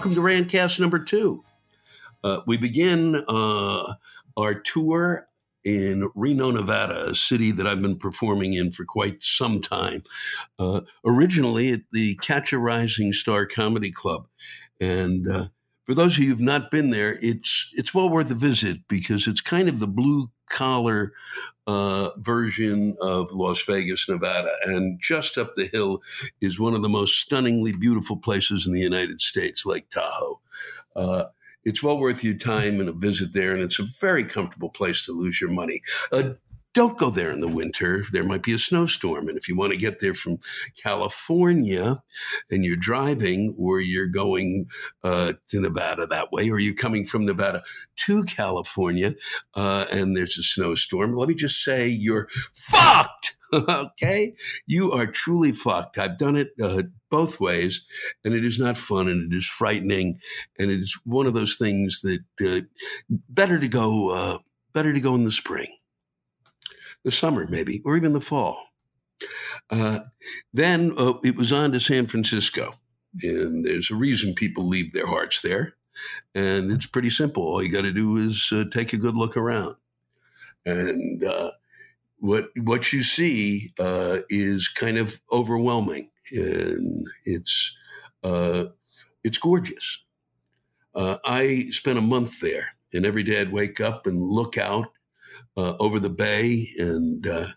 welcome to Rantcast number two. Uh, we begin uh, our tour in Reno, Nevada, a city that I've been performing in for quite some time. Uh, originally at the Catch a Rising Star Comedy Club, and uh, for those of you who've not been there, it's it's well worth a visit because it's kind of the blue collar uh, version of Las Vegas, Nevada. And just up the hill is one of the most stunningly beautiful places in the United States, Lake Tahoe. Uh, it's well worth your time and a visit there, and it's a very comfortable place to lose your money. Don't go there in the winter. There might be a snowstorm. And if you want to get there from California and you're driving or you're going uh, to Nevada that way, or you're coming from Nevada to California uh, and there's a snowstorm, let me just say you're fucked. okay? You are truly fucked. I've done it uh, both ways, and it is not fun and it is frightening. And it is one of those things that uh, better to go. Uh, better to go in the spring the summer, maybe, or even the fall. Uh, then uh, it was on to San Francisco. And there's a reason people leave their hearts there. And it's pretty simple. All you got to do is uh, take a good look around. And uh, what, what you see uh, is kind of overwhelming. And it's, uh, it's gorgeous. I spent a month there. And every day I'd wake up and look out uh, over the bay and uh,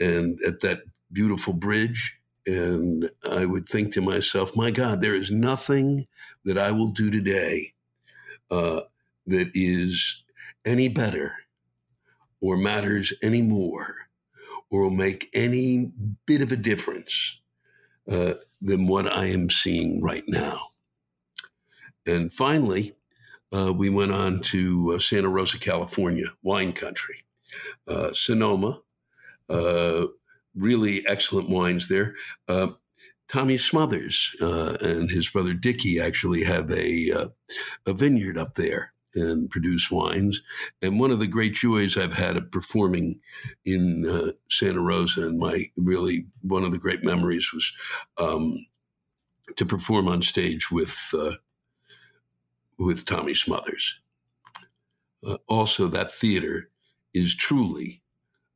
and at that beautiful bridge. And I would think to myself, my God, there is nothing that I will do today uh, that is any better or matters any more or will make any bit of a difference uh, than what I am seeing right now. And finally, uh, we went on to uh, Santa Rosa, California, wine country uh, Sonoma, uh, really excellent wines there. Uh, Tommy Smothers uh, and his brother Dicky actually have a uh, a vineyard up there and produce wines. And one of the great joys I've had of performing in uh, Santa Rosa, and my really one of the great memories was um, to perform on stage with with Tommy Smothers. Uh, also, that theater is truly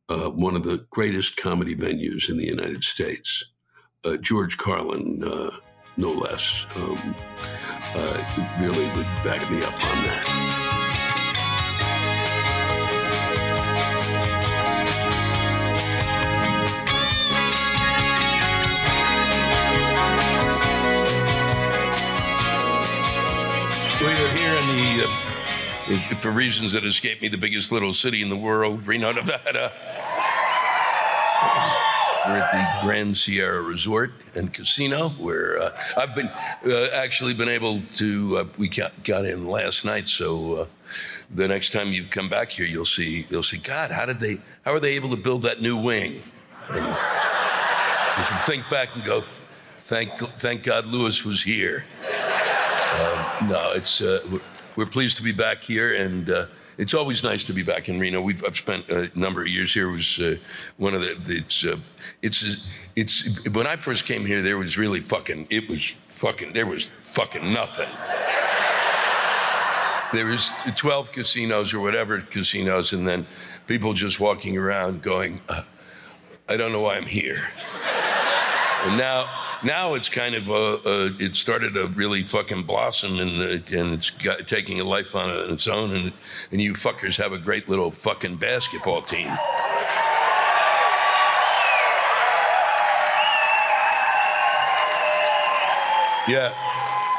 uh, one of the greatest comedy venues in the United States. Uh, George Carlin, uh, no less, um, uh, really would back me up on that. For reasons that escape me, the biggest little city in the world, Reno, Nevada. We're at the Grand Sierra Resort and Casino, where uh, I've been uh, actually been able to. Uh, we got, got, in last night, so uh, the next time you come back here, you'll see. You'll see. God, how did they? How are they able to build that new wing? And you can think back and go, thank, thank God Lewis was here. Um, no, it's uh, we're pleased to be back here, and uh, it's always nice to be back in Reno. We've I've spent a number of years here. It was uh, one of the it's uh, it's it's when I first came here, there was really fucking it was fucking there was fucking nothing. There was 12 casinos or whatever casinos, and then people just walking around going, uh, "I don't know why I'm here." and now now it's kind of uh, uh, it started to really fucking blossom and uh, and it's got, taking a life on its own and and you fuckers have a great little fucking basketball team. Yeah.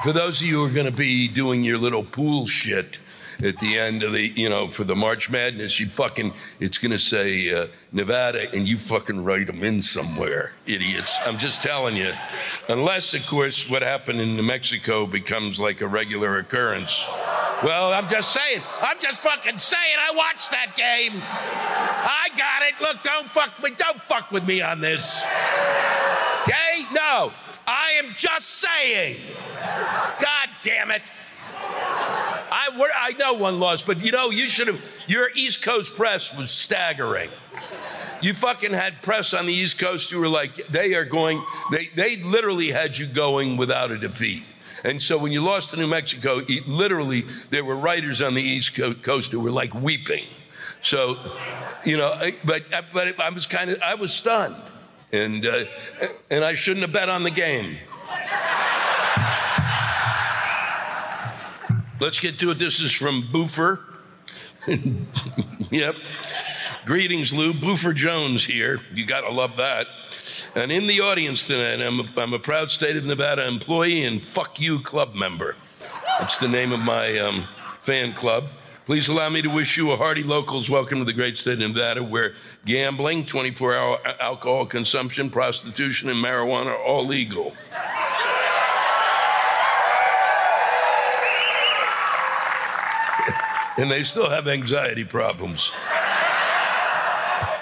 For those of you who are going to be doing your little pool shit, at the end of the, you know, for the March Madness, you fucking, it's going to say uh, Nevada and you fucking write them in somewhere, idiots. I'm just telling you. Unless, of course, what happened in New Mexico becomes like a regular occurrence. Well, I'm just saying. I'm just fucking saying. I watched that game. I got it. Look, don't fuck me. Don't fuck with me on this. Okay? No. I am just saying. God damn it. I, I know one loss, but you know, you should have, your East Coast press was staggering. You fucking had press on the East Coast You were like, they are going, they, they literally had you going without a defeat. And so when you lost to New Mexico, literally, there were writers on the East Coast who were like weeping. So, you know, but, but I was kind of, I was stunned. And, uh, and I shouldn't have bet on the game. Let's get to it. This is from Boofer. yep. Greetings, Lou. Boofer Jones here. You got to love that. And in the audience tonight, I'm a, I'm a proud state of Nevada employee and fuck you club member. That's the name of my um, fan club. Please allow me to wish you a hearty locals welcome to the great state of Nevada, where gambling, 24 hour alcohol consumption, prostitution, and marijuana are all legal. And they still have anxiety problems.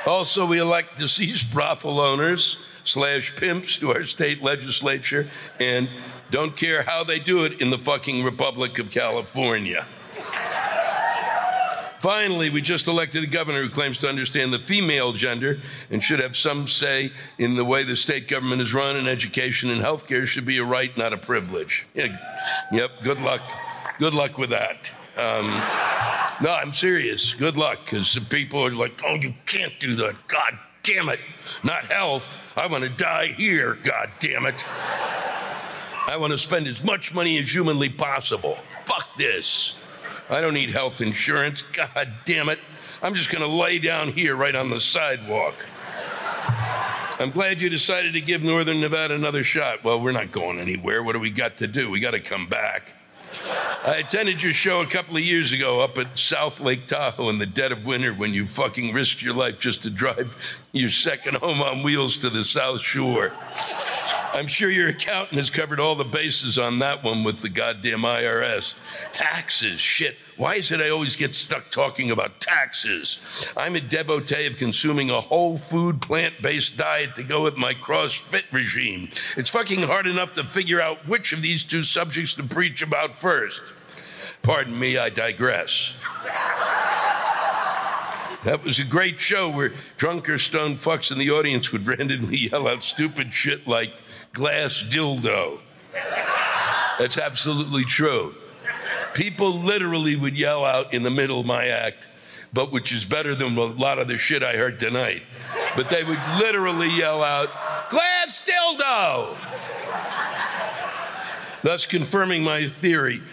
Also, we elect deceased brothel owners slash pimps to our state legislature and don't care how they do it in the fucking Republic of California. Finally, we just elected a governor who claims to understand the female gender and should have some say in the way the state government is run, and education and healthcare should be a right, not a privilege. Yeah, yep, good luck. Good luck with that. Um, no, I'm serious. Good luck, because some people are like, oh, you can't do that. God damn it. Not health. I want to die here. God damn it. I want to spend as much money as humanly possible. Fuck this. I don't need health insurance. God damn it. I'm just going to lay down here right on the sidewalk. I'm glad you decided to give Northern Nevada another shot. Well, we're not going anywhere. What do we got to do? We got to come back. I attended your show a couple of years ago up at South Lake Tahoe in the dead of winter when you fucking risked your life just to drive your second home on wheels to the South Shore. I'm sure your accountant has covered all the bases on that one with the goddamn IRS. Taxes, shit. Why is it I always get stuck talking about taxes? I'm a devotee of consuming a whole food, plant based diet to go with my CrossFit regime. It's fucking hard enough to figure out which of these two subjects to preach about first. Pardon me, I digress. That was a great show where drunk or stoned fucks in the audience would randomly yell out stupid shit like glass dildo. That's absolutely true. People literally would yell out in the middle of my act, but which is better than a lot of the shit I heard tonight. But they would literally yell out, glass dildo! Thus confirming my theory.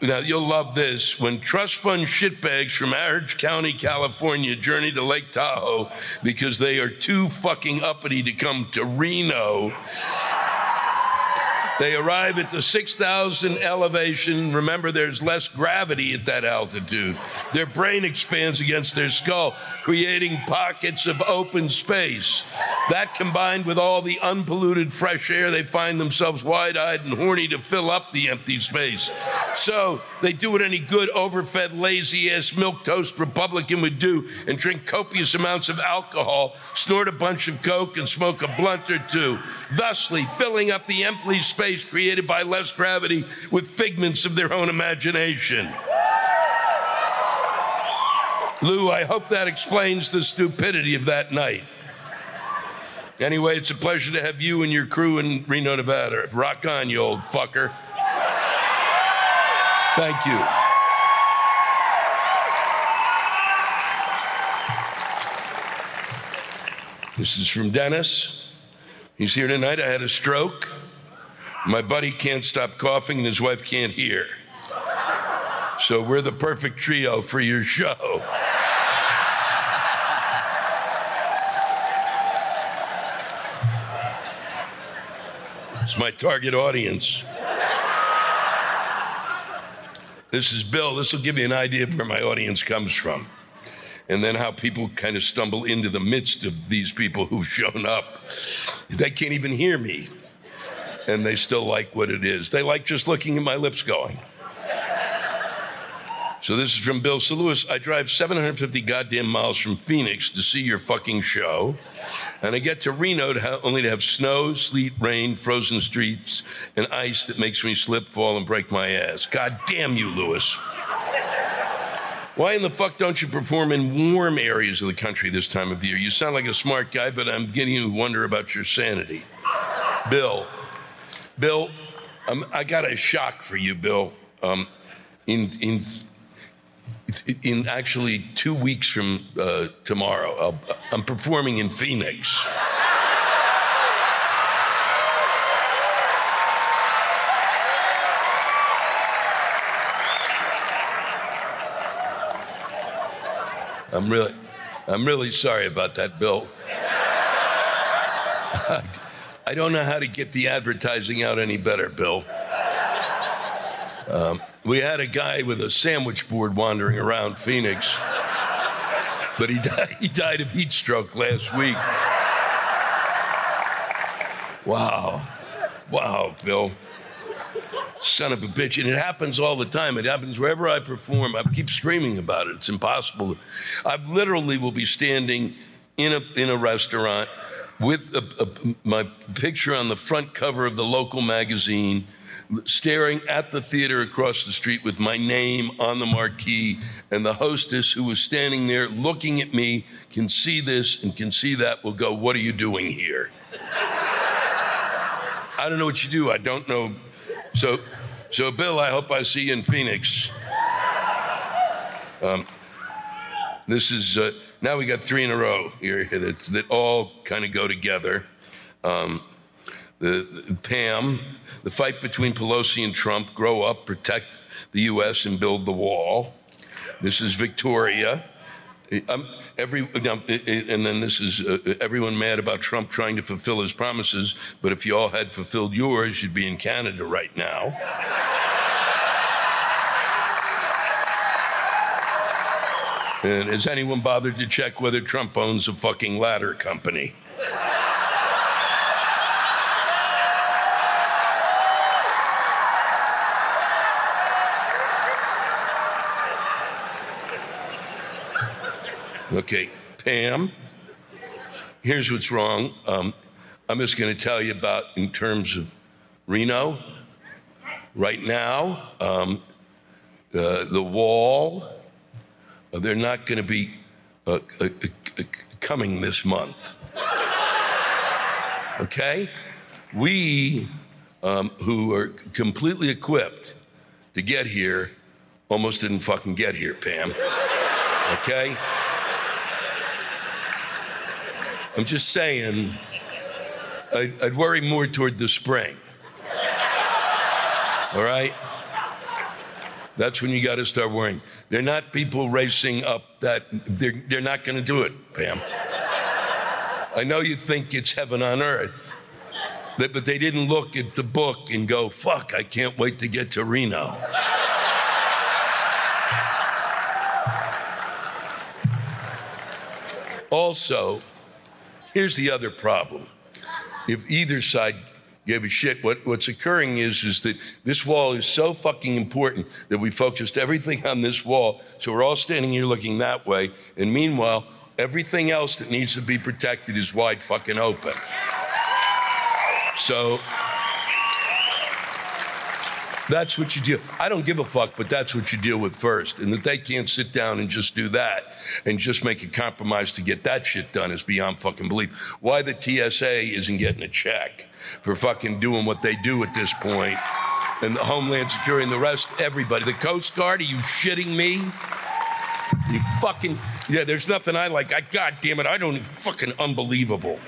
Now, you'll love this. When trust fund shitbags from Orange County, California journey to Lake Tahoe because they are too fucking uppity to come to Reno, they arrive at the 6,000 elevation. Remember, there's less gravity at that altitude. Their brain expands against their skull, creating pockets of open space. That combined with all the unpolluted fresh air, they find themselves wide eyed and horny to fill up the empty space. So they do what any good, overfed, lazy ass milk toast Republican would do and drink copious amounts of alcohol, snort a bunch of coke, and smoke a blunt or two, thusly filling up the empty space space created by less gravity with figments of their own imagination. Lou, I hope that explains the stupidity of that night. Anyway, it's a pleasure to have you and your crew in Reno, Nevada. Rock on, you old fucker. Thank you. This is from Dennis. He's here tonight. I had a stroke. My buddy can't stop coughing and his wife can't hear. So we're the perfect trio for your show. It's my target audience. This is Bill. This will give you an idea of where my audience comes from. And then how people kind of stumble into the midst of these people who've shown up. They can't even hear me and they still like what it is. They like just looking at my lips going. So this is from Bill Lewis. I drive 750 goddamn miles from Phoenix to see your fucking show, and I get to Reno to ha- only to have snow, sleet, rain, frozen streets, and ice that makes me slip, fall, and break my ass. God damn you, Lewis. Why in the fuck don't you perform in warm areas of the country this time of year? You sound like a smart guy, but I'm beginning to wonder about your sanity. Bill, Bill, Um, I got a shock for you, Bill. Um, in in in actually two weeks from uh, tomorrow, I'll, I'm performing in Phoenix. I'm really, I'm really sorry about that, Bill. I don't know how to get the advertising out any better, Bill. Um, we had a guy with a sandwich board wandering around Phoenix, but he died, he died of heat stroke last week. Wow. Wow, Bill. Son of a bitch. And it happens all the time. It happens wherever I perform. I keep screaming about it. It's impossible. I literally will be standing in a, in a restaurant with a, a, my picture on the front cover of the local magazine, staring at the theater across the street with my name on the marquee, and the hostess who was standing there looking at me can see this and can see that will go, What are you doing here? I don't know what you do. I don't know. So, so Bill, I hope I see you in Phoenix. Um, this is. Uh, now we got three in a row here that, that all kind of go together. Um, the, the, Pam, the fight between Pelosi and Trump, grow up, protect the U.S., and build the wall. This is Victoria. Um, every, and then this is uh, everyone mad about Trump trying to fulfill his promises, but if you all had fulfilled yours, you'd be in Canada right now. And has anyone bothered to check whether Trump owns a fucking ladder company? Okay, Pam, here's what's wrong. Um, I'm just going to tell you about in terms of Reno. Right now, um, uh, the wall they're not going to be uh, uh, uh, coming this month. Okay? We, um, who are completely equipped to get here, almost didn't fucking get here, Pam. Okay? I'm just saying, I'd, I'd worry more toward the spring. All right? That's when you got to start worrying. They're not people racing up that, they're, they're not going to do it, Pam. I know you think it's heaven on earth, but, but they didn't look at the book and go, fuck, I can't wait to get to Reno. also, here's the other problem. If either side gave a shit. What, what's occurring is, is that this wall is so fucking important that we focused everything on this wall. So we're all standing here looking that way. And meanwhile, everything else that needs to be protected is wide fucking open. So that's what you deal. I don't give a fuck, but that's what you deal with first. And that they can't sit down and just do that and just make a compromise to get that shit done is beyond fucking belief. Why the TSA isn't getting a check for fucking doing what they do at this point, and the Homeland Security and the rest, everybody, the Coast Guard, are you shitting me? You fucking yeah. There's nothing I like. I God damn it, I don't fucking unbelievable.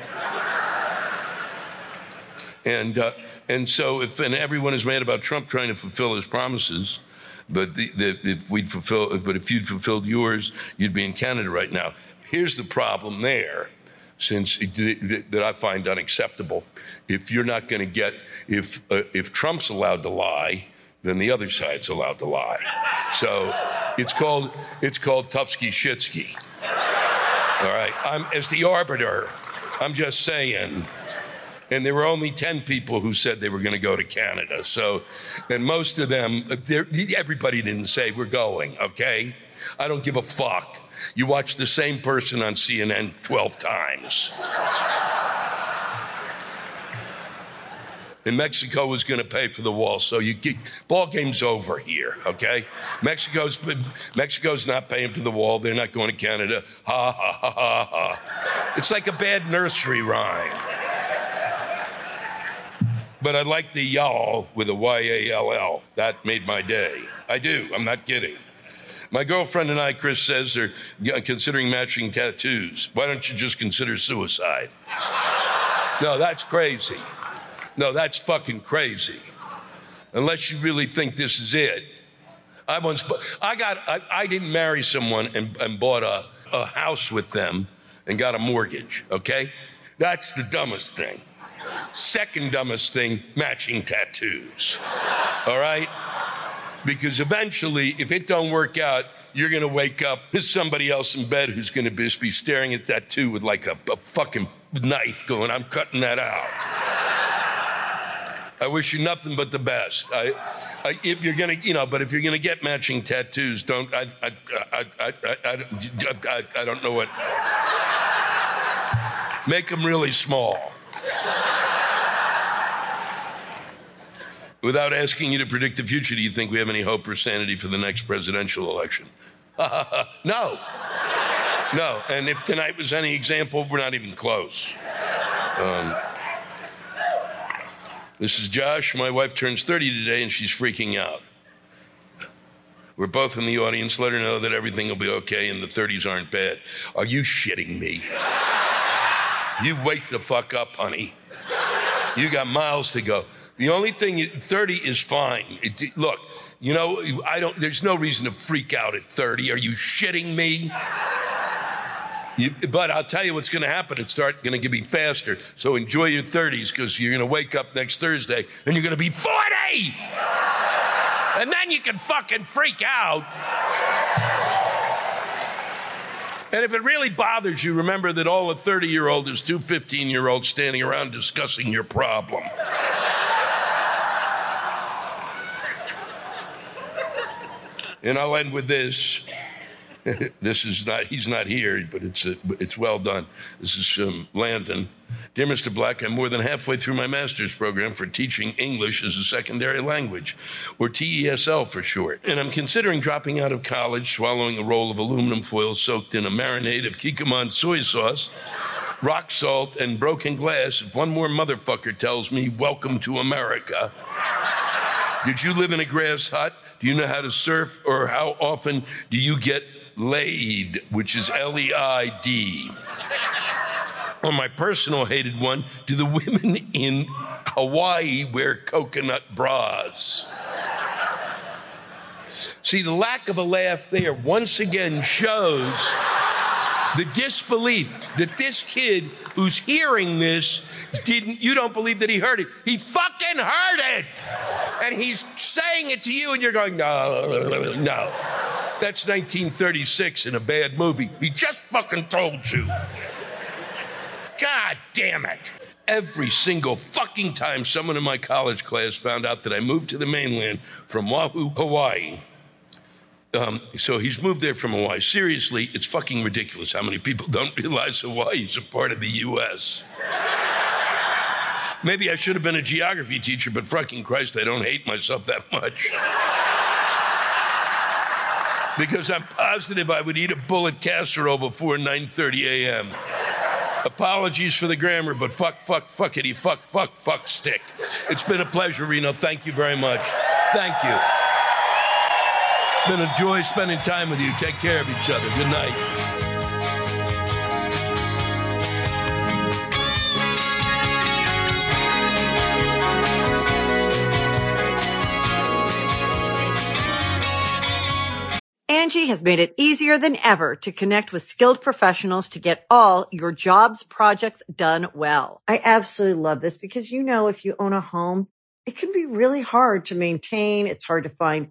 And. Uh, and so, if and everyone is mad about Trump trying to fulfill his promises, but the, the, if we'd fulfill, but if you'd fulfilled yours, you'd be in Canada right now. Here's the problem there, since that I find unacceptable. If you're not going to get, if uh, if Trump's allowed to lie, then the other side's allowed to lie. So it's called it's called Tufsky Shitsky. All right, I'm as the arbiter. I'm just saying and there were only 10 people who said they were going to go to Canada. So, and most of them, everybody didn't say, we're going, okay? I don't give a fuck. You watch the same person on CNN 12 times. and Mexico was going to pay for the wall. So you get, ball game's over here, okay? Mexico's Mexico's not paying for the wall. They're not going to Canada. Ha ha ha ha ha. It's like a bad nursery rhyme. But I like the y'all with a Y A L L. That made my day. I do. I'm not kidding. My girlfriend and I, Chris says, are considering matching tattoos. Why don't you just consider suicide? No, that's crazy. No, that's fucking crazy. Unless you really think this is it. I once, I got, I, I didn't marry someone and, and bought a, a house with them and got a mortgage, okay? That's the dumbest thing. Second dumbest thing, matching tattoos. All right? Because eventually, if it don't work out, you're gonna wake up, there's somebody else in bed who's gonna be, be staring at that too with like a, a fucking knife going, I'm cutting that out. I wish you nothing but the best. I, I, if you're gonna, you know, but if you're gonna get matching tattoos, don't. I, I, I, I, I, I don't know what. Make them really small. Without asking you to predict the future, do you think we have any hope or sanity for the next presidential election? no. No. And if tonight was any example, we're not even close. Um, this is Josh. My wife turns 30 today and she's freaking out. We're both in the audience. Let her know that everything will be okay and the 30s aren't bad. Are you shitting me? You wake the fuck up, honey. You got miles to go. The only thing, 30 is fine. It, look, you know, I don't, there's no reason to freak out at 30. Are you shitting me? You, but I'll tell you what's going to happen. It's start going to be faster. So enjoy your 30s because you're going to wake up next Thursday and you're going to be 40. And then you can fucking freak out. And if it really bothers you, remember that all a 30 year old is two 15 year olds standing around discussing your problem. And I'll end with this. this is not, he's not here, but it's, a, it's well done. This is um, Landon. Dear Mr. Black, I'm more than halfway through my master's program for teaching English as a secondary language, or TESL for short. And I'm considering dropping out of college, swallowing a roll of aluminum foil soaked in a marinade of Kikkoman soy sauce, rock salt, and broken glass if one more motherfucker tells me, Welcome to America. Did you live in a grass hut? Do you know how to surf? Or how often do you get laid, which is L E I D. Or my personal hated one, do the women in Hawaii wear coconut bras? See, the lack of a laugh there once again shows the disbelief that this kid who's hearing this didn't you don't believe that he heard it he fucking heard it and he's saying it to you and you're going no no that's 1936 in a bad movie. He just fucking told you. God damn it. Every single fucking time someone in my college class found out that I moved to the mainland from Oahu, Hawaii. Um, so he's moved there from Hawaii. Seriously, it's fucking ridiculous how many people don't realize Hawaii is a part of the U.S. Maybe I should have been a geography teacher, but fucking Christ, I don't hate myself that much because I'm positive I would eat a bullet casserole before 9:30 a.m. Apologies for the grammar, but fuck, fuck, fuckity, fuck, fuck, fuck, stick. It's been a pleasure, Reno. Thank you very much. Thank you. It's been a joy spending time with you. Take care of each other. Good night. Angi has made it easier than ever to connect with skilled professionals to get all your jobs projects done well. I absolutely love this because, you know, if you own a home, it can be really hard to maintain. It's hard to find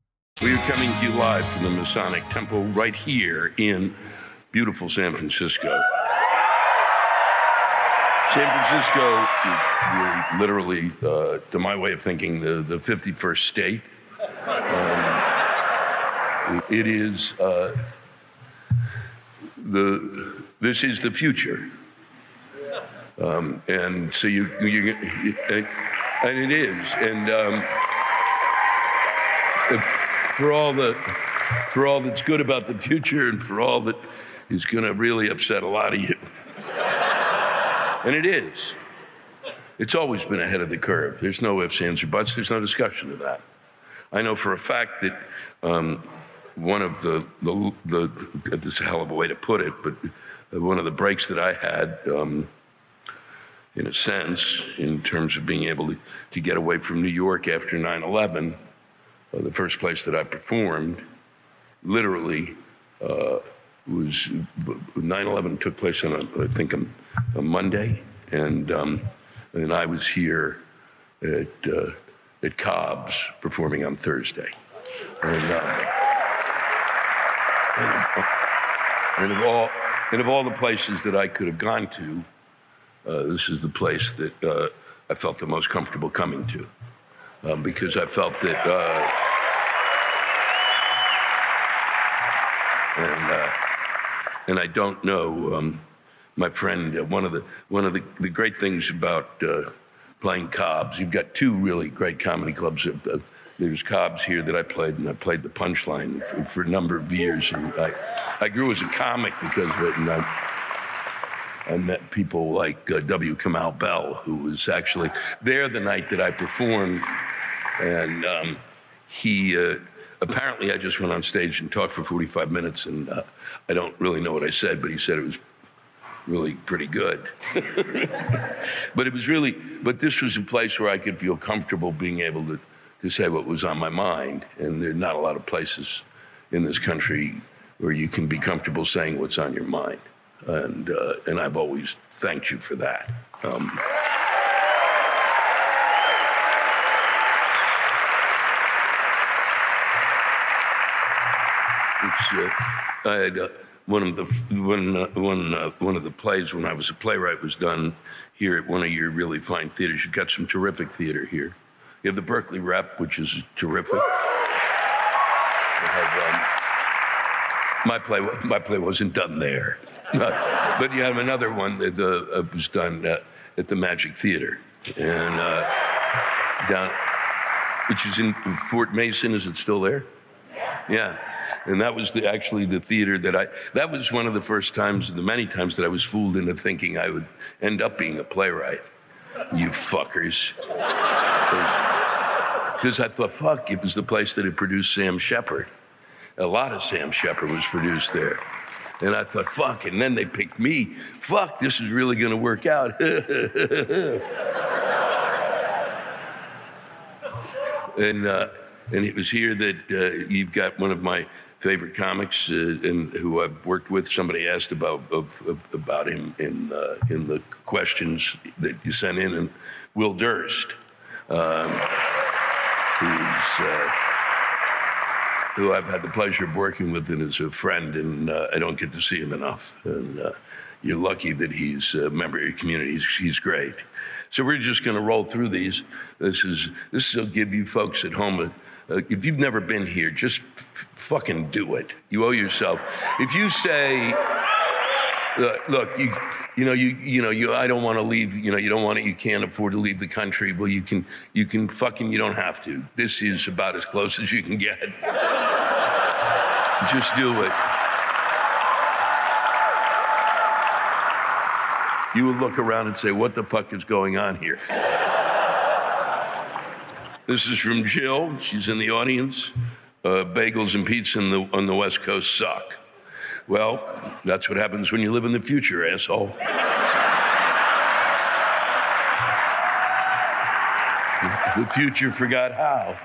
We are coming to you live from the Masonic Temple right here in beautiful San Francisco. San Francisco is literally, uh, to my way of thinking, the, the 51st state. Um, it is uh, the this is the future, um, and so you, you, and it is, and um, for all the for all that's good about the future, and for all that is going to really upset a lot of you. And it is. It's always been ahead of the curve. There's no ifs, ands, or buts. There's no discussion of that. I know for a fact that um, one of the, the, the, this is a hell of a way to put it, but one of the breaks that I had, um, in a sense, in terms of being able to, to get away from New York after 9 11, uh, the first place that I performed, literally, uh, was 9/11 took place on a, I think a, a Monday, and um, and I was here at uh, at Cobb's performing on Thursday, and, uh, and, and, of all and of all the places that I could have gone to, uh, this is the place that uh, I felt the most comfortable coming to, um, because I felt that. Uh, and uh, and I don't know, um, my friend. Uh, one of the one of the, the great things about uh, playing Cobb's, you've got two really great comedy clubs. Uh, there's Cobb's here that I played, and I played the Punchline for, for, a number of years. And I, I grew as a comic because of it, and I. I met people like uh, W. Kamau Bell, who was actually there the night that I performed, and um, he uh, apparently I just went on stage and talked for 45 minutes, and uh, I don't really know what I said, but he said it was really pretty good. but it was really, but this was a place where I could feel comfortable being able to, to say what was on my mind, and there are not a lot of places in this country where you can be comfortable saying what's on your mind, and uh, and I've always thanked you for that. Um, I had uh, one of the one uh, one uh, one of the plays when I was a playwright was done here at one of your really fine theaters. You've got some terrific theater here. You have the Berkeley Rep, which is terrific. Have, um, my play my play wasn't done there, but you have another one that uh, was done uh, at the Magic Theater and down, which is in Fort Mason. Is it still there? Yeah and that was the, actually the theater that I. That was one of the first times, the many times that I was fooled into thinking I would end up being a playwright. You fuckers. Because I thought, fuck, it was the place that had produced Sam Shepard. A lot of Sam Shepard was produced there. And I thought, fuck, and then they picked me. Fuck, this is really going to work out. and uh, and it was here that uh, you've got one of my favorite comics uh, and who I've worked with. Somebody asked about of, of, about him in uh, in the questions that you sent in, and Will Durst, um, who's uh, who I've had the pleasure of working with and is a friend, and uh, I don't get to see him enough. And uh, you're lucky that he's a member of your community. He's, he's great. So we're just going to roll through these. This is this will give you folks at home a if you've never been here, just fucking do it. You owe yourself. If you say, uh, look, you, you know, you, you know, you, I don't want to leave, you know, you don't want to, you can't afford to leave the country. Well, you can, you can fucking, you don't have to. This is about as close as you can get. Just do it. You will look around and say, what the fuck is going on here? This is from Jill. She's in the audience. Uh, bagels and pizza the, on the West Coast suck. Well, that's what happens when you live in the future, asshole. the future forgot how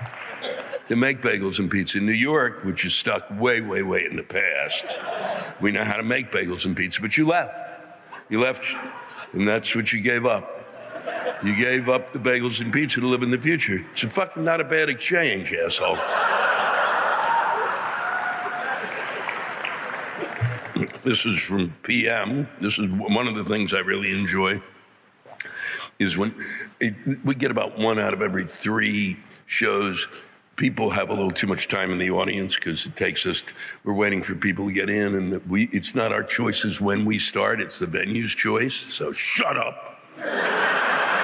to make bagels and pizza. In New York, which is stuck way, way, way in the past, we know how to make bagels and pizza, but you left. You left, and that's what you gave up. You gave up the bagels and pizza to live in the future. It's a fucking not a bad exchange, asshole. This is from PM. This is one of the things I really enjoy. Is when it, we get about one out of every three shows people have a little too much time in the audience because it takes us we're waiting for people to get in and we it's not our choices when we start it's the venue's choice so shut up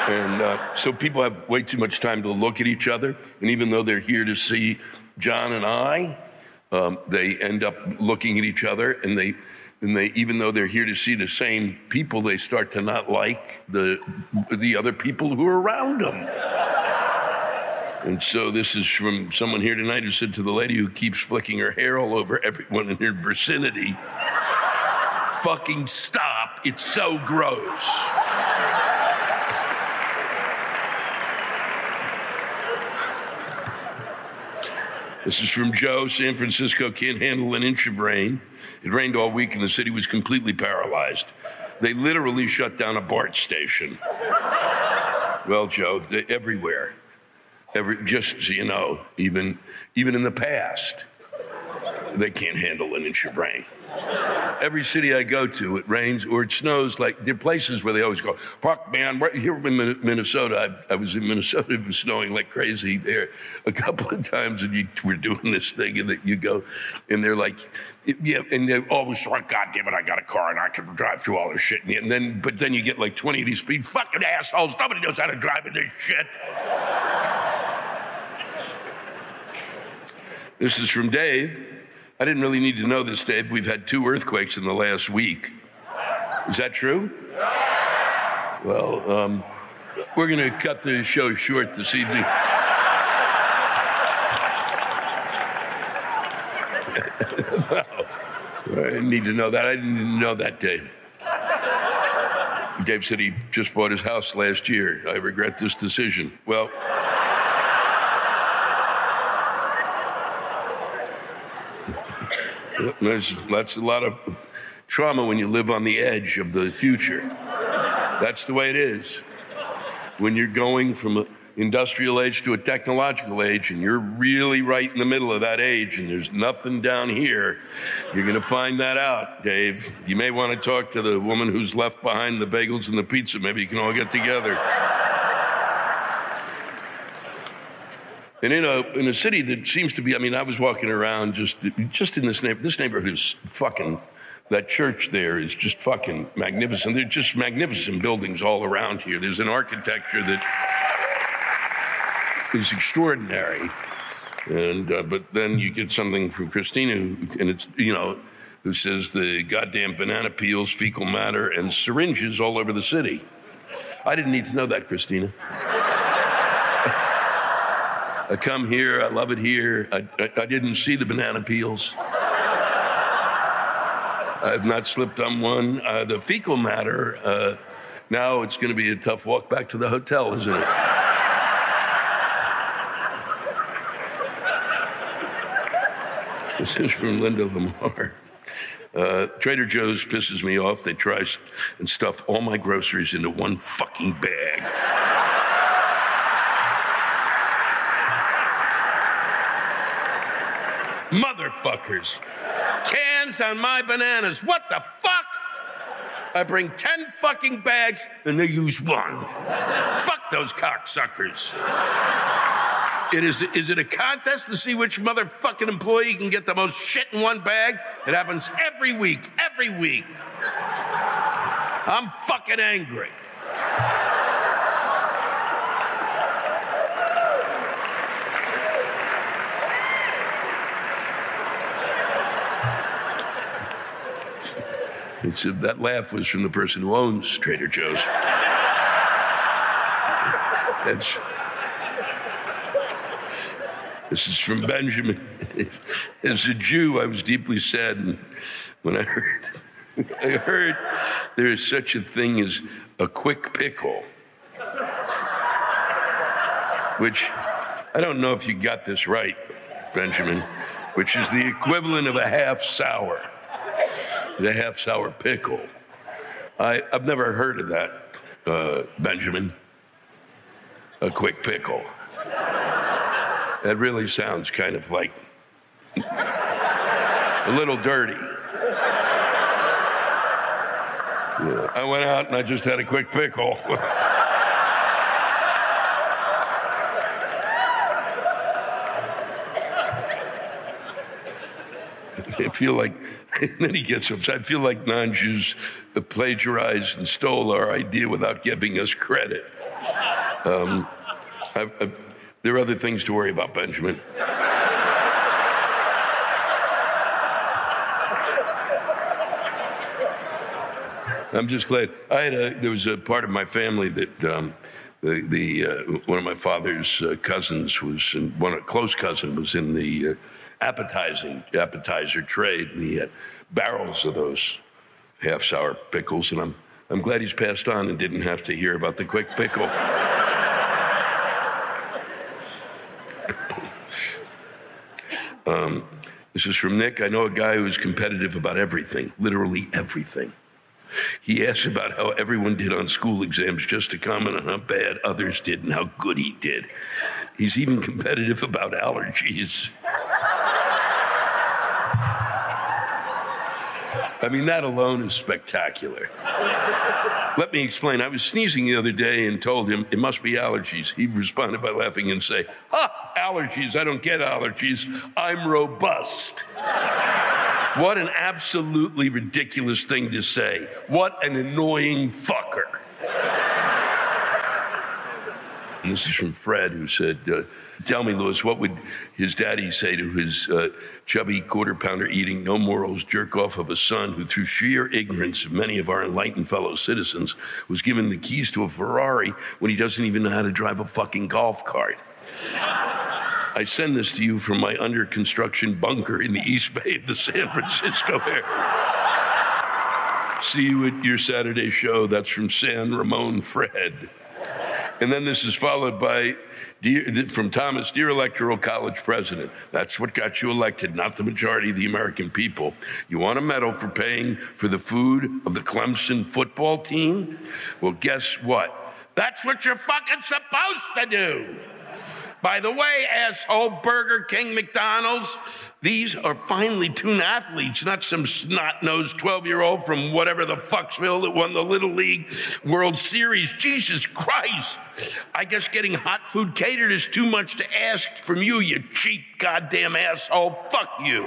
and uh, so people have way too much time to look at each other and even though they're here to see john and i um, they end up looking at each other and they and they even though they're here to see the same people they start to not like the the other people who are around them and so this is from someone here tonight who said to the lady who keeps flicking her hair all over everyone in her vicinity, fucking stop. It's so gross. This is from Joe. San Francisco can't handle an inch of rain. It rained all week and the city was completely paralyzed. They literally shut down a BART station. Well, Joe, everywhere. Every, just so you know, even even in the past, they can't handle an inch of rain. Every city I go to, it rains or it snows. Like there are places where they always go, "Fuck, man!" Right here in Minnesota, I, I, was in Minnesota. It was snowing like crazy there a couple of times, and you were doing this thing, and that you go, and they're like, "Yeah," and they're always like, "God damn it, I got a car and I can drive through all this shit." And then, but then you get like 20 of these speed fucking assholes. Nobody knows how to drive in this shit. This is from Dave. I didn't really need to know this, Dave. We've had two earthquakes in the last week. Is that true? Well, um, we're going to cut the show short this evening. well, I need to know that. I didn't know that, Dave. Dave said he just bought his house last year. I regret this decision. Well, There's, that's a lot of trauma when you live on the edge of the future. That's the way it is. When you're going from an industrial age to a technological age, and you're really right in the middle of that age, and there's nothing down here, you're going to find that out, Dave. You may want to talk to the woman who's left behind the bagels and the pizza. Maybe you can all get together. And in a in a city that seems to be, I mean, I was walking around just just in this neighborhood. This neighborhood is fucking. That church there is just fucking magnificent. There's just magnificent buildings all around here. There's an architecture that is extraordinary. And uh, but then you get something from Christina, and it's you know, who says the goddamn banana peels, fecal matter, and syringes all over the city. I didn't need to know that, Christina. I come here, I love it here. I, I, I didn't see the banana peels. I've not slipped on one. Uh, the fecal matter, uh, now it's going to be a tough walk back to the hotel, isn't it? this is from Linda Lamar. Uh, Trader Joe's pisses me off. They try and stuff all my groceries into one fucking bag. Motherfuckers. Cans on my bananas. What the fuck? I bring 10 fucking bags and they use one. fuck those cocksuckers. It is, is it a contest to see which motherfucking employee can get the most shit in one bag? It happens every week, every week. I'm fucking angry. It's, that laugh was from the person who owns Trader Joe's. That's, this is from Benjamin. As a Jew, I was deeply saddened when I heard, I heard there is such a thing as a quick pickle. which I don't know if you got this right, Benjamin, which is the equivalent of a half sour, the half sour pickle. I, have never heard of that, uh, Benjamin. A quick pickle. That really sounds kind of like a little dirty. Yeah, I went out and I just had a quick pickle. I feel like, then he gets upset. I feel like non-Jews plagiarized and stole our idea without giving us credit. Um, I, I, there are other things to worry about, Benjamin. I'm just glad. I had a, there was a part of my family that um, the, the uh, one of my father's uh, cousins was, in, one a close cousin was in the uh, appetizing appetizer trade, and he had barrels of those half sour pickles, and I'm I'm glad he's passed on and didn't have to hear about the quick pickle. um, this is from Nick. I know a guy who's competitive about everything, literally everything. He asked about how everyone did on school exams just to comment on how bad others did and how good he did. He's even competitive about allergies. I mean, that alone is spectacular. Let me explain. I was sneezing the other day and told him it must be allergies. He responded by laughing and say, "Ha, allergies. I don't get allergies. I'm robust." What an absolutely ridiculous thing to say. What an annoying fucker. And this is from Fred, who said, uh, Tell me, Lewis, what would his daddy say to his uh, chubby quarter pounder eating, no morals jerk off of a son who, through sheer ignorance of many of our enlightened fellow citizens, was given the keys to a Ferrari when he doesn't even know how to drive a fucking golf cart? I send this to you from my under construction bunker in the East Bay of the San Francisco area. See you at your Saturday show. That's from San Ramon Fred. And then this is followed by dear, from Thomas, dear Electoral College President. That's what got you elected, not the majority of the American people. You want a medal for paying for the food of the Clemson football team? Well, guess what? That's what you're fucking supposed to do. By the way, asshole, Burger King, McDonald's, these are finely tuned athletes, not some snot nosed 12 year old from whatever the Fucksville that won the Little League World Series. Jesus Christ. I guess getting hot food catered is too much to ask from you, you cheap goddamn asshole. Fuck you.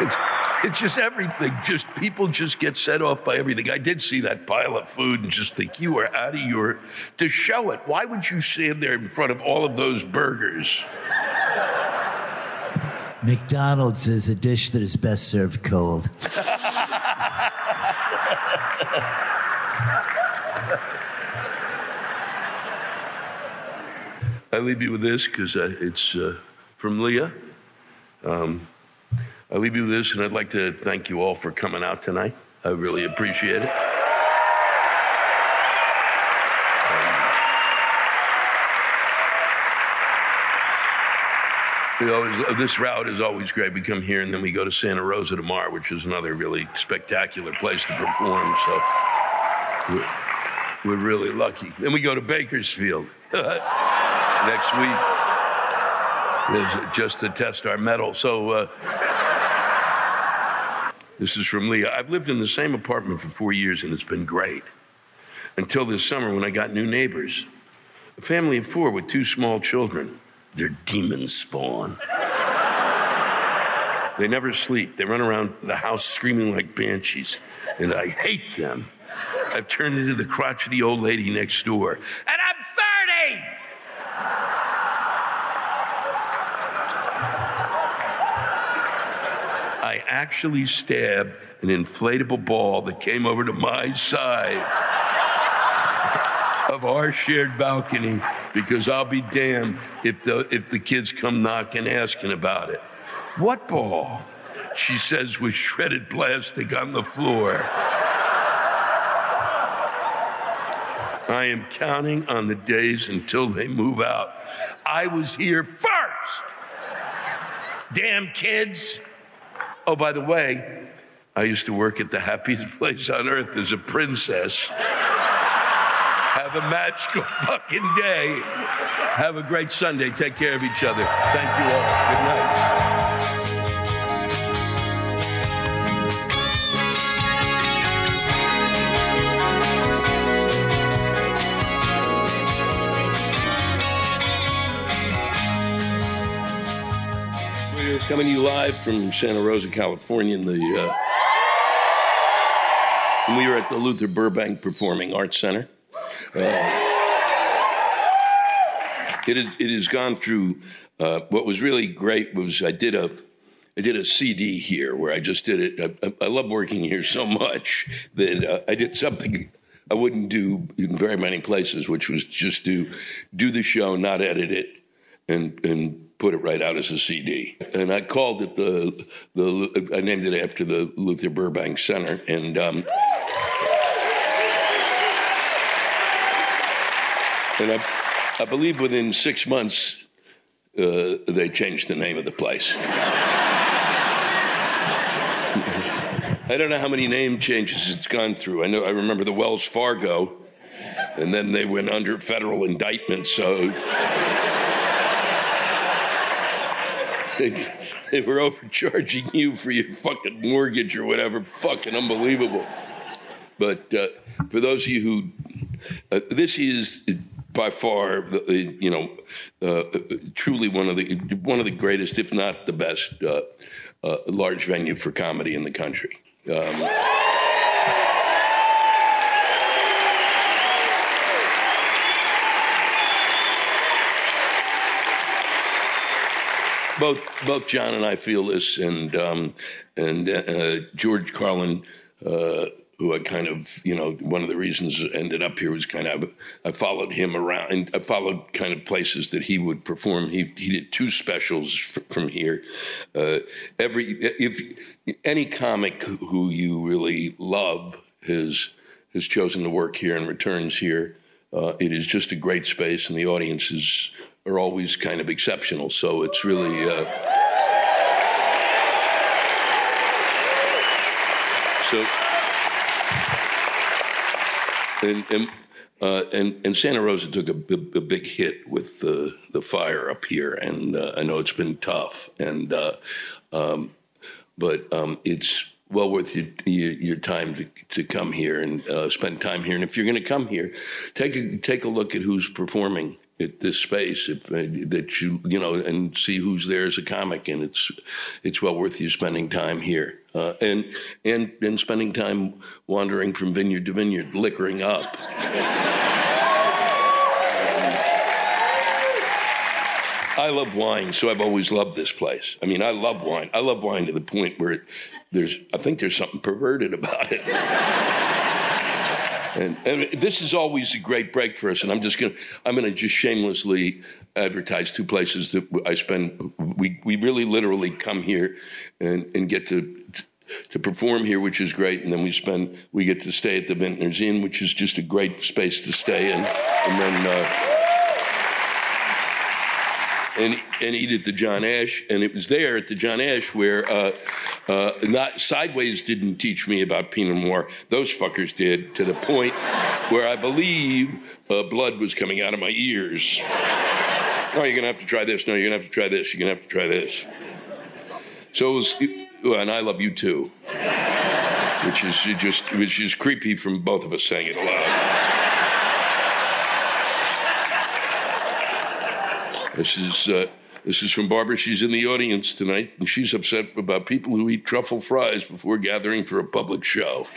It's, it's just everything. Just people just get set off by everything. I did see that pile of food and just think you are out of your to show it. Why would you stand there in front of all of those burgers? McDonald's is a dish that is best served cold. I leave you with this because uh, it's uh, from Leah. Um, I leave you with this, and I'd like to thank you all for coming out tonight. I really appreciate it. We always, this route is always great. We come here and then we go to Santa Rosa to Mar, which is another really spectacular place to perform. So we're, we're really lucky. Then we go to Bakersfield next week. just to test our mettle. So uh, this is from Leah. I've lived in the same apartment for four years and it's been great. Until this summer when I got new neighbors. A family of four with two small children. They're demon spawn. they never sleep. They run around the house screaming like banshees. And I hate them. I've turned into the crotchety old lady next door. And I'm 30! I actually stabbed an inflatable ball that came over to my side of our shared balcony because I'll be damned if the, if the kids come knocking asking about it. What ball? she says, with shredded plastic on the floor. I am counting on the days until they move out. I was here first. Damn kids. Oh, by the way, I used to work at the happiest place on earth as a princess. Have a magical fucking day. Have a great Sunday. Take care of each other. Thank you all. Good night. Coming to you live from Santa Rosa, California, in the. Uh, we were at the Luther Burbank Performing Arts Center. Uh, it, is, it has gone through. Uh, what was really great was I did a. I did a CD here where I just did it. I, I love working here so much that uh, I did something I wouldn't do in very many places, which was just do do the show, not edit it, and and put it right out as a CD. And I called it the the I named it after the Luther Burbank Center, and um, and I, I believe within six months uh, they changed the name of the place. I don't know how many name changes it's gone through. I know I remember the Wells Fargo, and then they went under federal indictment, so they, were overcharging you for your fucking mortgage or whatever. Fucking unbelievable. But uh, for those of you who, uh, this is by far, uh, you know, uh, truly one of the one of the greatest, if not the best, uh, uh, large venue for comedy in the country. Um, both both John and I feel this, and um, and uh, George Carlin, uh, who I kind of you know one of the reasons ended up here was kind of I followed him around and I followed kind of places that he would perform. He he did two specials from here. Uh, every if any comic who you really love has has chosen to work here and returns here. Uh, it is just a great space, and the audiences are always kind of exceptional. So it's really. Uh, so. And and, uh, and and Santa Rosa took a, big hit with the the fire up here, and uh, I know it's been tough, and uh, um, but um, it's well worth your, your, your time to, to come here and uh, spend time here. And if you're going to come here, take a, take a look at who's performing at this space if, uh, that you you know and see who's there as a comic, and it's it's well worth you spending time here uh, and and and spending time wandering from vineyard to vineyard, liquoring up. I love wine, so I've always loved this place. I mean, I love wine. I love wine to the point where it, there's, I think there's something perverted about it. and, and this is always a great break for us. And I'm just gonna, I'm gonna just shamelessly advertise two places that I spend. We we really literally come here and and get to. To perform here, which is great, and then we spend we get to stay at the Vintners Inn, which is just a great space to stay in, and then uh, and, and eat at the John Ash. And it was there at the John Ash where uh, uh, not Sideways didn't teach me about Pinot Noir. Those fuckers did to the point where I believe uh, blood was coming out of my ears. Oh, you're gonna have to try this. No, you're gonna have to try this. You're gonna have to try this. So it was, and I love you too, which is just which is creepy from both of us saying it aloud. This is uh, this is from Barbara. She's in the audience tonight, and she's upset about people who eat truffle fries before gathering for a public show.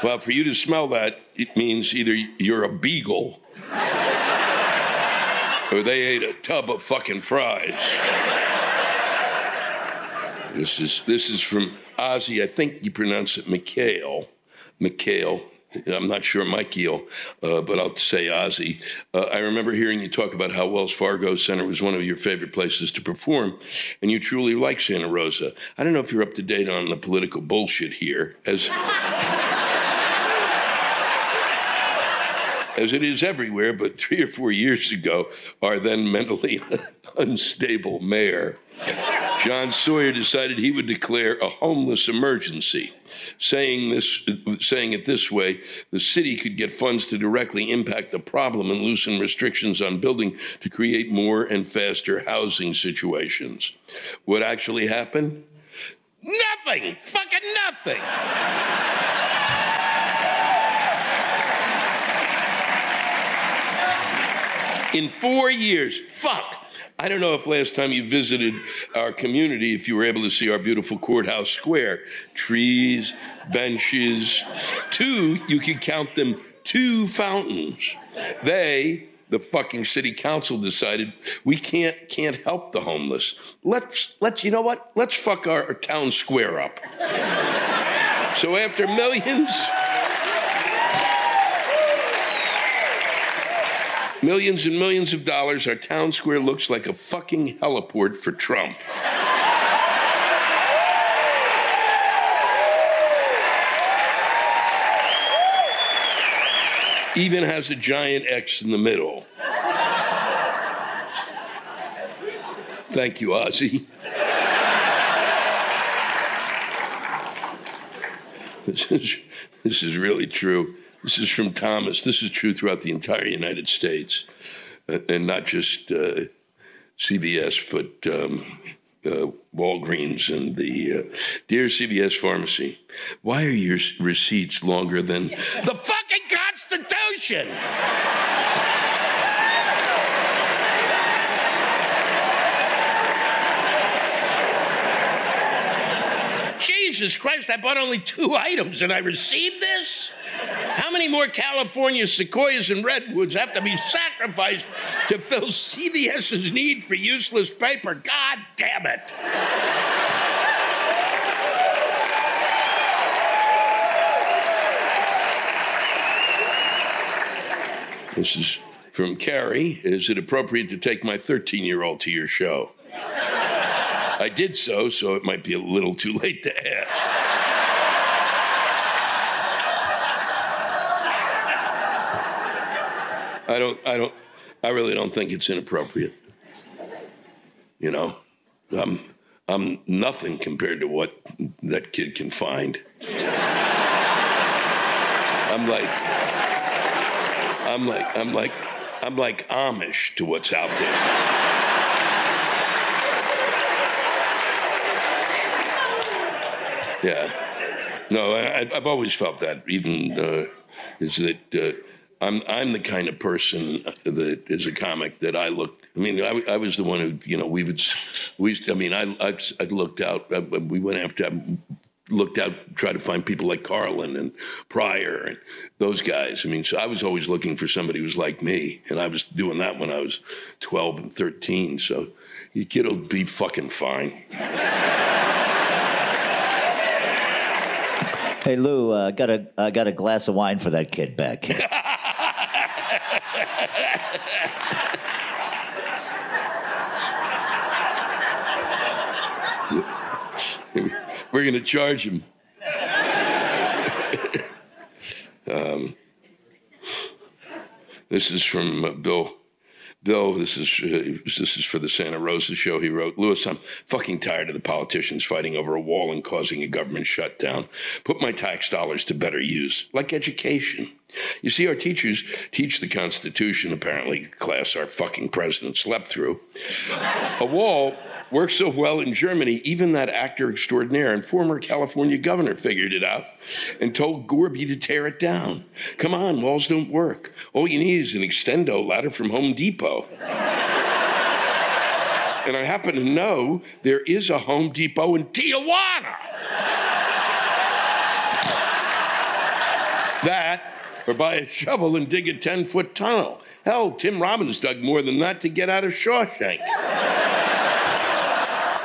Well, for you to smell that, it means either you're a beagle or they ate a tub of fucking fries. This is this is from Ozzy. I think you pronounce it Mikhail. Mikhail. I'm not sure Mike Eel, uh, but I'll say Ozzy. Uh, I remember hearing you talk about how Wells Fargo Center was one of your favorite places to perform, and you truly like Santa Rosa. I don't know if you're up to date on the political bullshit here, as as it is everywhere. But three or four years ago, our then mentally unstable mayor John Sawyer decided he would declare a homeless emergency, saying this, saying it this way: the city could get funds to directly impact the problem and loosen restrictions on building to create more and faster housing situations. What actually happened? Nothing. Fucking nothing. In four years, fuck. I don't know if last time you visited our community, if you were able to see our beautiful courthouse square. Trees, benches, two, you could count them, two fountains. They, the fucking city council decided we can't can't help the homeless. Let's let's you know what? Let's fuck our, our town square up. so after millions Millions and millions of dollars, our town square looks like a fucking heliport for Trump. Even has a giant X in the middle. Thank you, Ozzy. This is, this is really true. This is from Thomas. This is true throughout the entire United States, uh, and not just uh, CVS, but um, uh, Walgreens and the uh, dear CVS pharmacy. Why are your receipts longer than the fucking Constitution? Jesus Christ, I bought only two items and I received this? How many more California sequoias and redwoods have to be sacrificed to fill CVS's need for useless paper? God damn it. This is from Carrie. Is it appropriate to take my 13 year old to your show? I did so, so it might be a little too late to ask. I don't, I don't, I really don't think it's inappropriate. You know, I'm, I'm nothing compared to what that kid can find. I'm like, I'm like, I'm like, I'm like Amish to what's out there. Yeah. No, I, have always felt that. Even uh, is that uh, I'm I'm the kind of person that is a comic that I look. I mean, I, I was the one who you know we would we. I mean, I I, I looked out. Uh, we went after. Looked out, tried to find people like Carlin and Pryor and those guys. I mean, so I was always looking for somebody who was like me, and I was doing that when I was twelve and thirteen. So, your kid will be fucking fine. Hey Lou, uh, got a uh, got a glass of wine for that kid back here. We're going to charge him. um, this is from uh, Bill Bill, this is uh, this is for the Santa Rosa show. He wrote, Lewis, I'm fucking tired of the politicians fighting over a wall and causing a government shutdown. Put my tax dollars to better use, like education. You see, our teachers teach the Constitution. Apparently, class our fucking president slept through. A wall worked so well in Germany, even that actor extraordinaire and former California governor figured it out and told Gorby to tear it down. Come on, walls don't work. All you need is an extendo ladder from Home Depot. and I happen to know there is a Home Depot in Tijuana. that, or buy a shovel and dig a 10 foot tunnel. Hell, Tim Robbins dug more than that to get out of Shawshank.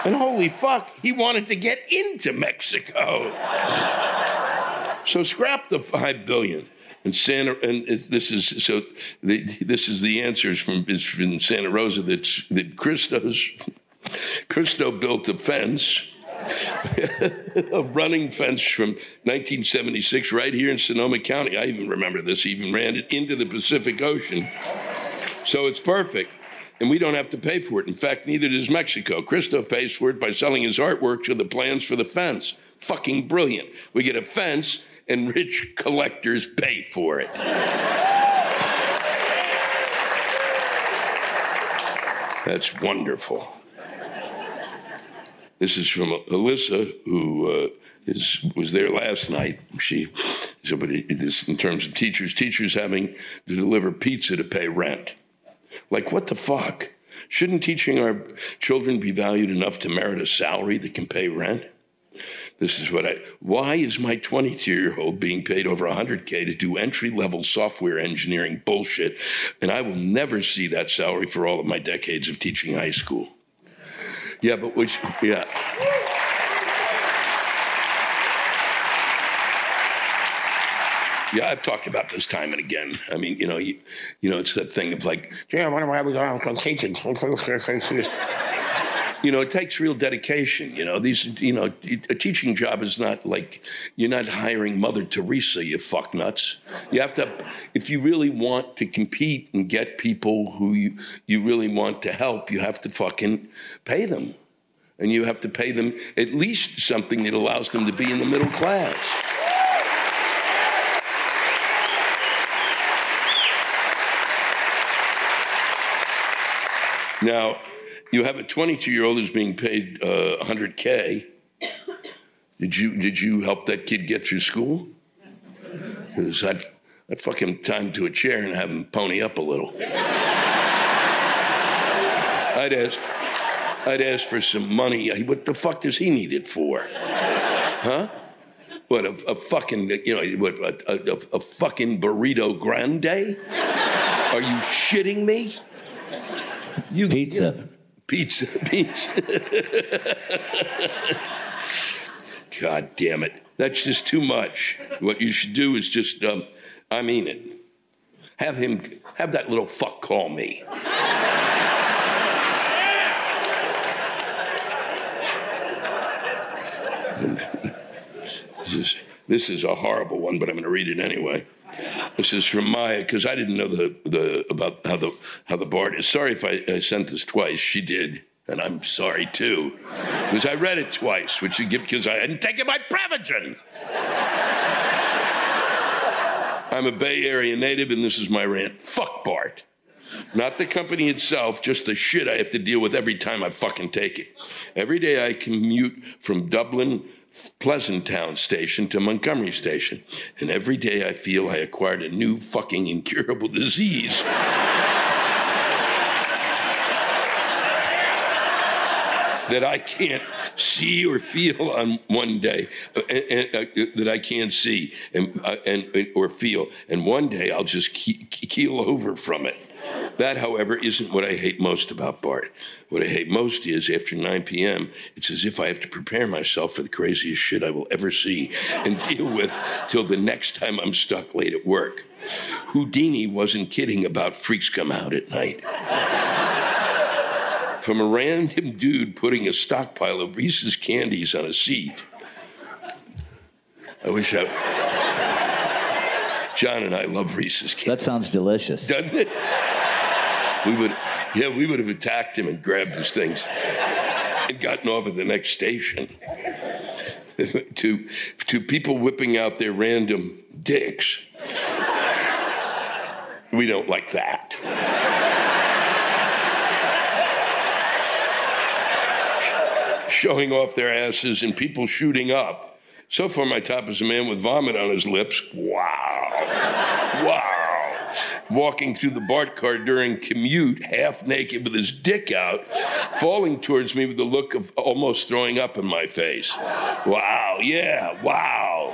And holy fuck, he wanted to get into Mexico. so scrap the five billion. And Santa, and this is so. The, this is the answers from is from Santa Rosa that that Christo's Christo built a fence, a running fence from 1976 right here in Sonoma County. I even remember this. Even ran it into the Pacific Ocean, so it's perfect. And we don't have to pay for it. In fact, neither does Mexico. Christo pays for it by selling his artwork to the plans for the fence. Fucking brilliant. We get a fence and rich collectors pay for it. That's wonderful. This is from Alyssa, who uh, is, was there last night. She, somebody, this in terms of teachers, teachers having to deliver pizza to pay rent. Like, what the fuck? Shouldn't teaching our children be valued enough to merit a salary that can pay rent? This is what I. Why is my 22 year old being paid over 100K to do entry level software engineering bullshit? And I will never see that salary for all of my decades of teaching high school. Yeah, but which, yeah. Yeah, I've talked about this time and again. I mean, you know, you, you know, it's that thing of like, yeah, I wonder why we go on teaching. you know, it takes real dedication. You know, these, you know, a teaching job is not like you're not hiring Mother Teresa, you fuck nuts. You have to, if you really want to compete and get people who you, you really want to help, you have to fucking pay them. And you have to pay them at least something that allows them to be in the middle class. Now, you have a 22 year old who's being paid uh, 100K. Did you, did you help that kid get through school? Because I'd, I'd fuck him time to a chair and have him pony up a little. I'd ask, I'd ask for some money. What the fuck does he need it for? Huh? What, a, a fucking, you know, what, a, a, a fucking burrito grande? Are you shitting me? You, pizza. You Pizza, pizza. God damn it. That's just too much. What you should do is just, um, I mean it. Have him, have that little fuck call me. this, is, this is a horrible one, but I'm going to read it anyway. This is from Maya because I didn't know the, the about how the how the board is. Sorry if I, I sent this twice. She did, and I'm sorry too because I read it twice, which you give because I hadn't taken my Prevagen. I'm a Bay Area native, and this is my rant. Fuck BART. Not the company itself, just the shit I have to deal with every time I fucking take it. Every day I commute from Dublin Pleasanton Station to Montgomery Station. And every day I feel I acquired a new fucking incurable disease. that I can't see or feel on one day, uh, uh, uh, that I can't see and, uh, and, or feel, and one day I'll just keel over from it. That, however, isn't what I hate most about BART. What I hate most is after 9 p.m., it's as if I have to prepare myself for the craziest shit I will ever see and deal with till the next time I'm stuck late at work. Whodini wasn't kidding about freaks come out at night. From a random dude putting a stockpile of Reese's candies on a seat. I wish I. John and I love Reese's candies. That sounds delicious. Doesn't it? we would, yeah, we would have attacked him and grabbed his things and gotten off at the next station. to, to people whipping out their random dicks, we don't like that. Showing off their asses and people shooting up. So far, my top is a man with vomit on his lips. Wow. Wow walking through the BART car during commute, half naked with his dick out, falling towards me with a look of almost throwing up in my face. Wow, yeah, wow.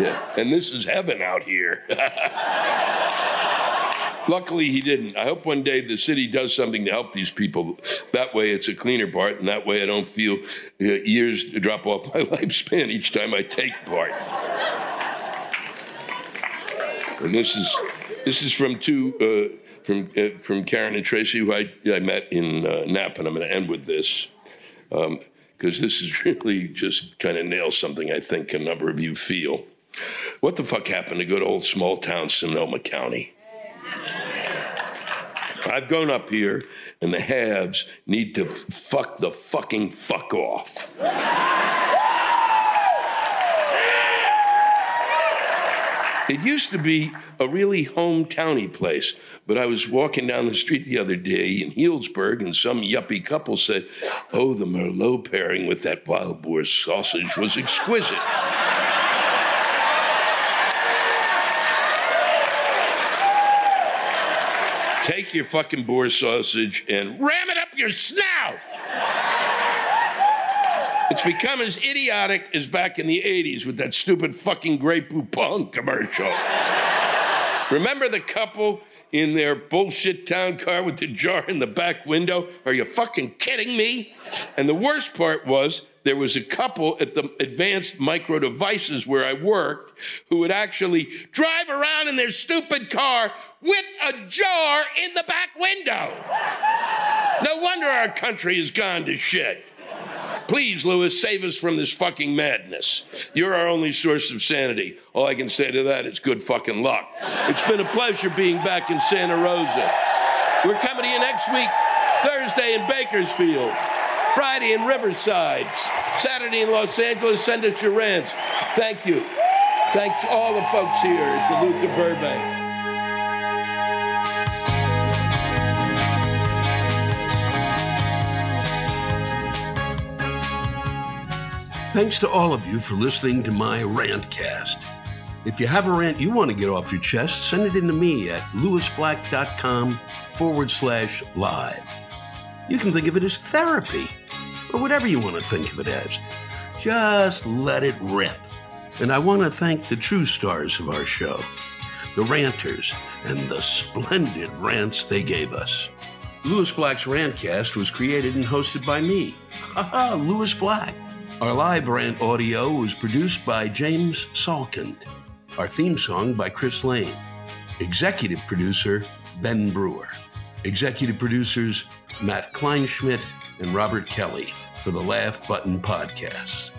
Yeah. And this is heaven out here. Luckily, he didn't. I hope one day the city does something to help these people. That way, it's a cleaner BART, and that way, I don't feel uh, years drop off my lifespan each time I take BART. And this is this is from two uh, from uh, from Karen and Tracy, who I, I met in uh, Napa. And I'm going to end with this because um, this is really just kind of nails something I think a number of you feel. What the fuck happened to good old small town Sonoma County? I've grown up here, and the haves need to fuck the fucking fuck off. It used to be a really hometowny place, but I was walking down the street the other day in Healdsburg, and some yuppie couple said, "Oh, the Merlot pairing with that wild boar sausage was exquisite." Take your fucking boar sausage and ram it up your snout. It's become as idiotic as back in the 80s with that stupid fucking Grey Poupon commercial. Remember the couple in their bullshit town car with the jar in the back window? Are you fucking kidding me? And the worst part was there was a couple at the advanced micro devices where I worked who would actually drive around in their stupid car with a jar in the back window. No wonder our country has gone to shit. Please, Lewis, save us from this fucking madness. You're our only source of sanity. All I can say to that is good fucking luck. It's been a pleasure being back in Santa Rosa. We're coming to you next week, Thursday in Bakersfield, Friday in Riverside, Saturday in Los Angeles. Send us your rants. Thank you. Thanks to all the folks here at the Luther Burbank. Thanks to all of you for listening to my rantcast. If you have a rant you want to get off your chest, send it in to me at lewisblack.com forward slash live. You can think of it as therapy, or whatever you want to think of it as. Just let it rip. And I want to thank the true stars of our show, the ranters, and the splendid rants they gave us. Lewis Black's Rantcast was created and hosted by me, haha, Lewis Black. Our live rant audio was produced by James Salkind. Our theme song by Chris Lane. Executive producer Ben Brewer. Executive producers Matt Kleinschmidt and Robert Kelly for the Laugh Button Podcast.